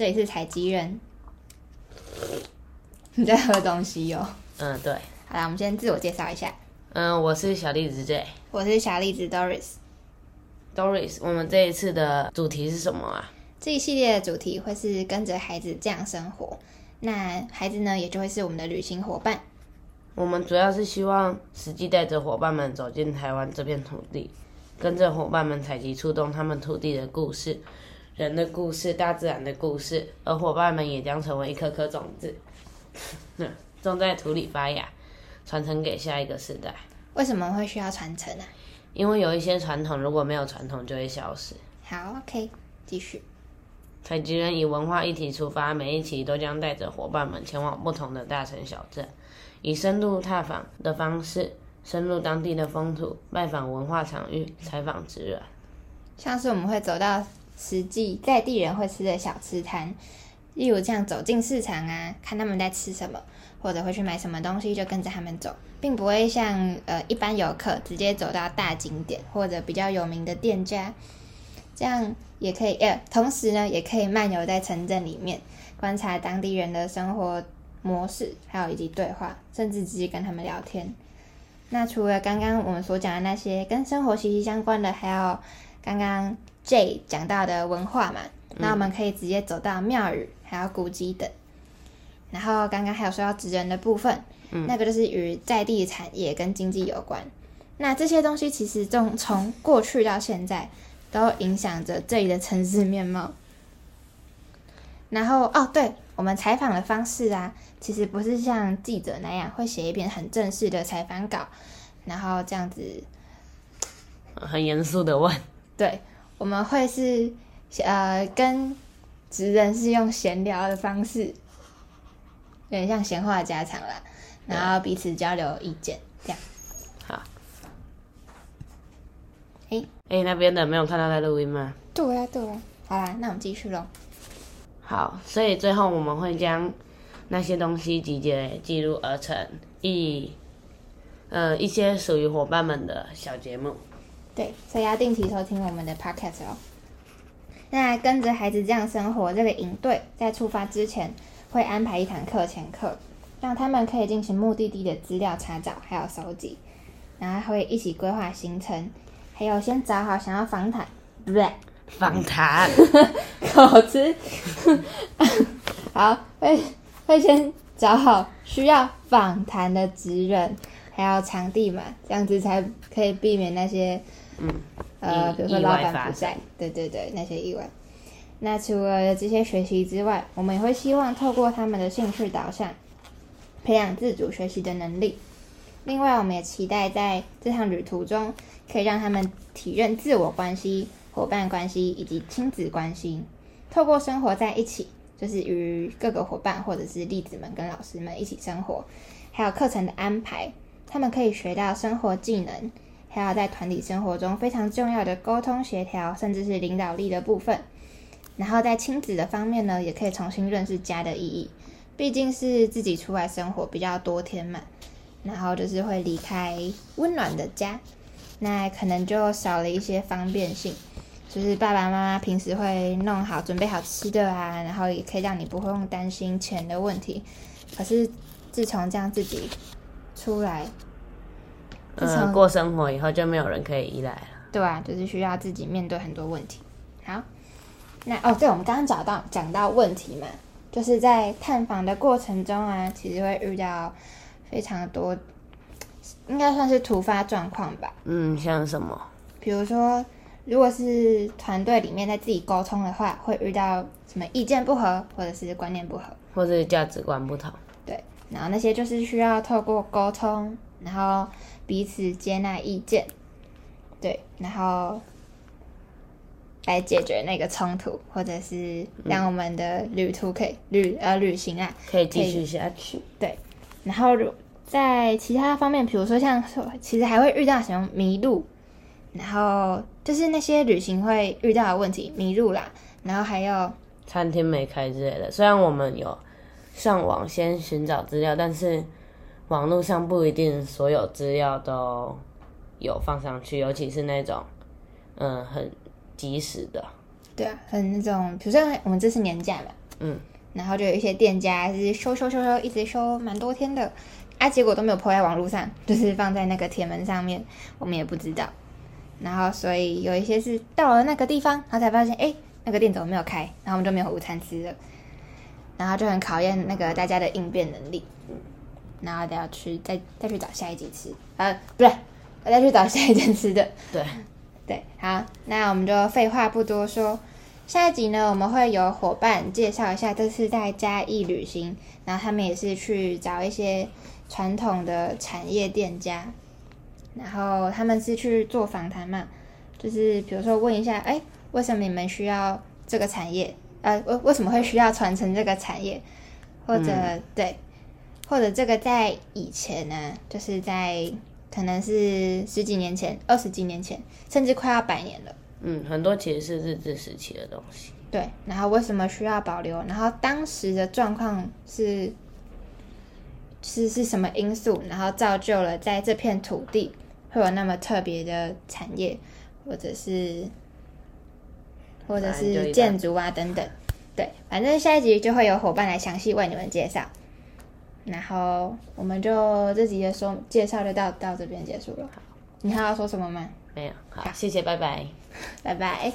这里是采集人。你在喝东西哟、哦？嗯，对。好啦，我们先自我介绍一下。嗯，我是小栗子 J。我是小栗子 Doris。Doris，我们这一次的主题是什么啊？这一系列的主题会是跟着孩子这样生活。那孩子呢，也就会是我们的旅行伙伴。我们主要是希望实际带着伙伴们走进台湾这片土地，跟着伙伴们采集触动他们土地的故事、人的故事、大自然的故事，而伙伴们也将成为一颗颗种子，种在土里发芽，传承给下一个世代。为什么会需要传承呢？因为有一些传统，如果没有传统，就会消失。好，OK，继续。采集人以文化议题出发，每一期都将带着伙伴们前往不同的大城小镇，以深度探访的方式，深入当地的风土，拜访文化场域，采访职人。像是我们会走到实际在地人会吃的小吃摊，例如这样走进市场啊，看他们在吃什么，或者会去买什么东西，就跟着他们走，并不会像呃一般游客直接走到大景点或者比较有名的店家。这样也可以，呃，同时呢，也可以漫游在城镇里面，观察当地人的生活模式，还有以及对话，甚至直接跟他们聊天。那除了刚刚我们所讲的那些跟生活息息相关的，还有刚刚 J 讲到的文化嘛，那我们可以直接走到庙宇，还有古迹等。然后刚刚还有说到职人的部分，嗯，那个就是与在地产业跟经济有关。那这些东西其实从从过去到现在。都影响着这里的城市面貌。然后哦，对，我们采访的方式啊，其实不是像记者那样会写一篇很正式的采访稿，然后这样子很严肃的问。对，我们会是呃跟职人是用闲聊的方式，有点像闲话家常啦，然后彼此交流意见这样。哎、欸欸，那边的没有看到在录音吗？对啊，对啊。好啦，那我们继续喽。好，所以最后我们会将那些东西集结记录而成一呃一些属于伙伴们的小节目。对，所以要定期收听我们的 podcast 哦。那跟着孩子这样生活，这个营队在出发之前会安排一堂课前课，让他们可以进行目的地的资料查找还有收集，然后会一起规划行程。还有，先找好想要访谈，不对？访谈，口吃。好，会会先找好需要访谈的职人，还有场地嘛，这样子才可以避免那些，嗯，呃，比如说老板不在，对对对，那些意外。那除了这些学习之外，我们也会希望透过他们的兴趣导向，培养自主学习的能力。另外，我们也期待在这趟旅途中，可以让他们体认自我关系、伙伴关系以及亲子关系。透过生活在一起，就是与各个伙伴或者是弟子们跟老师们一起生活，还有课程的安排，他们可以学到生活技能，还有在团体生活中非常重要的沟通协调，甚至是领导力的部分。然后在亲子的方面呢，也可以重新认识家的意义，毕竟是自己出来生活比较多天嘛。然后就是会离开温暖的家，那可能就少了一些方便性，就是爸爸妈妈平时会弄好准备好吃的啊，然后也可以让你不会用担心钱的问题。可是自从这样自己出来，自从、呃、过生活以后，就没有人可以依赖了。对啊，就是需要自己面对很多问题。好，那哦，对，我们刚刚找到讲到问题嘛，就是在探访的过程中啊，其实会遇到。非常多，应该算是突发状况吧。嗯，像什么？比如说，如果是团队里面在自己沟通的话，会遇到什么意见不合，或者是观念不合，或者是价值观不同。对，然后那些就是需要透过沟通，然后彼此接纳意见，对，然后来解决那个冲突，或者是让我们的旅途可以旅呃旅行啊可以继续下去。对。然后在其他方面，比如说像说，其实还会遇到什么迷路，然后就是那些旅行会遇到的问题，迷路啦，然后还有餐厅没开之类的。虽然我们有上网先寻找资料，但是网络上不一定所有资料都有放上去，尤其是那种嗯很及时的。对啊，很那种，比如说我们这次年假嘛，嗯，然后就有一些店家是收收收收，一直收蛮多天的，啊，结果都没有 po 在网络上，就是放在那个铁门上面，我们也不知道。然后所以有一些是到了那个地方，然后才发现，哎，那个店怎么没有开？然后我们就没有午餐吃了。然后就很考验那个大家的应变能力。然后得要去再再去找下一集吃，呃，不对，我再去找下一间吃的。对，对，好，那我们就废话不多说，下一集呢，我们会有伙伴介绍一下这次在嘉义旅行，然后他们也是去找一些传统的产业店家，然后他们是去做访谈嘛，就是比如说问一下，哎，为什么你们需要这个产业？呃，为为什么会需要传承这个产业？或者、嗯、对。或者这个在以前呢，就是在可能是十几年前、二十几年前，甚至快要百年了。嗯，很多其实是日治时期的东西。对，然后为什么需要保留？然后当时的状况是是是什么因素？然后造就了在这片土地会有那么特别的产业，或者是或者是建筑啊等等。对，反正下一集就会有伙伴来详细为你们介绍。然后我们就这集的说介绍就到到这边结束了。好，你还要说什么吗？没有。好，谢谢，拜拜，拜拜。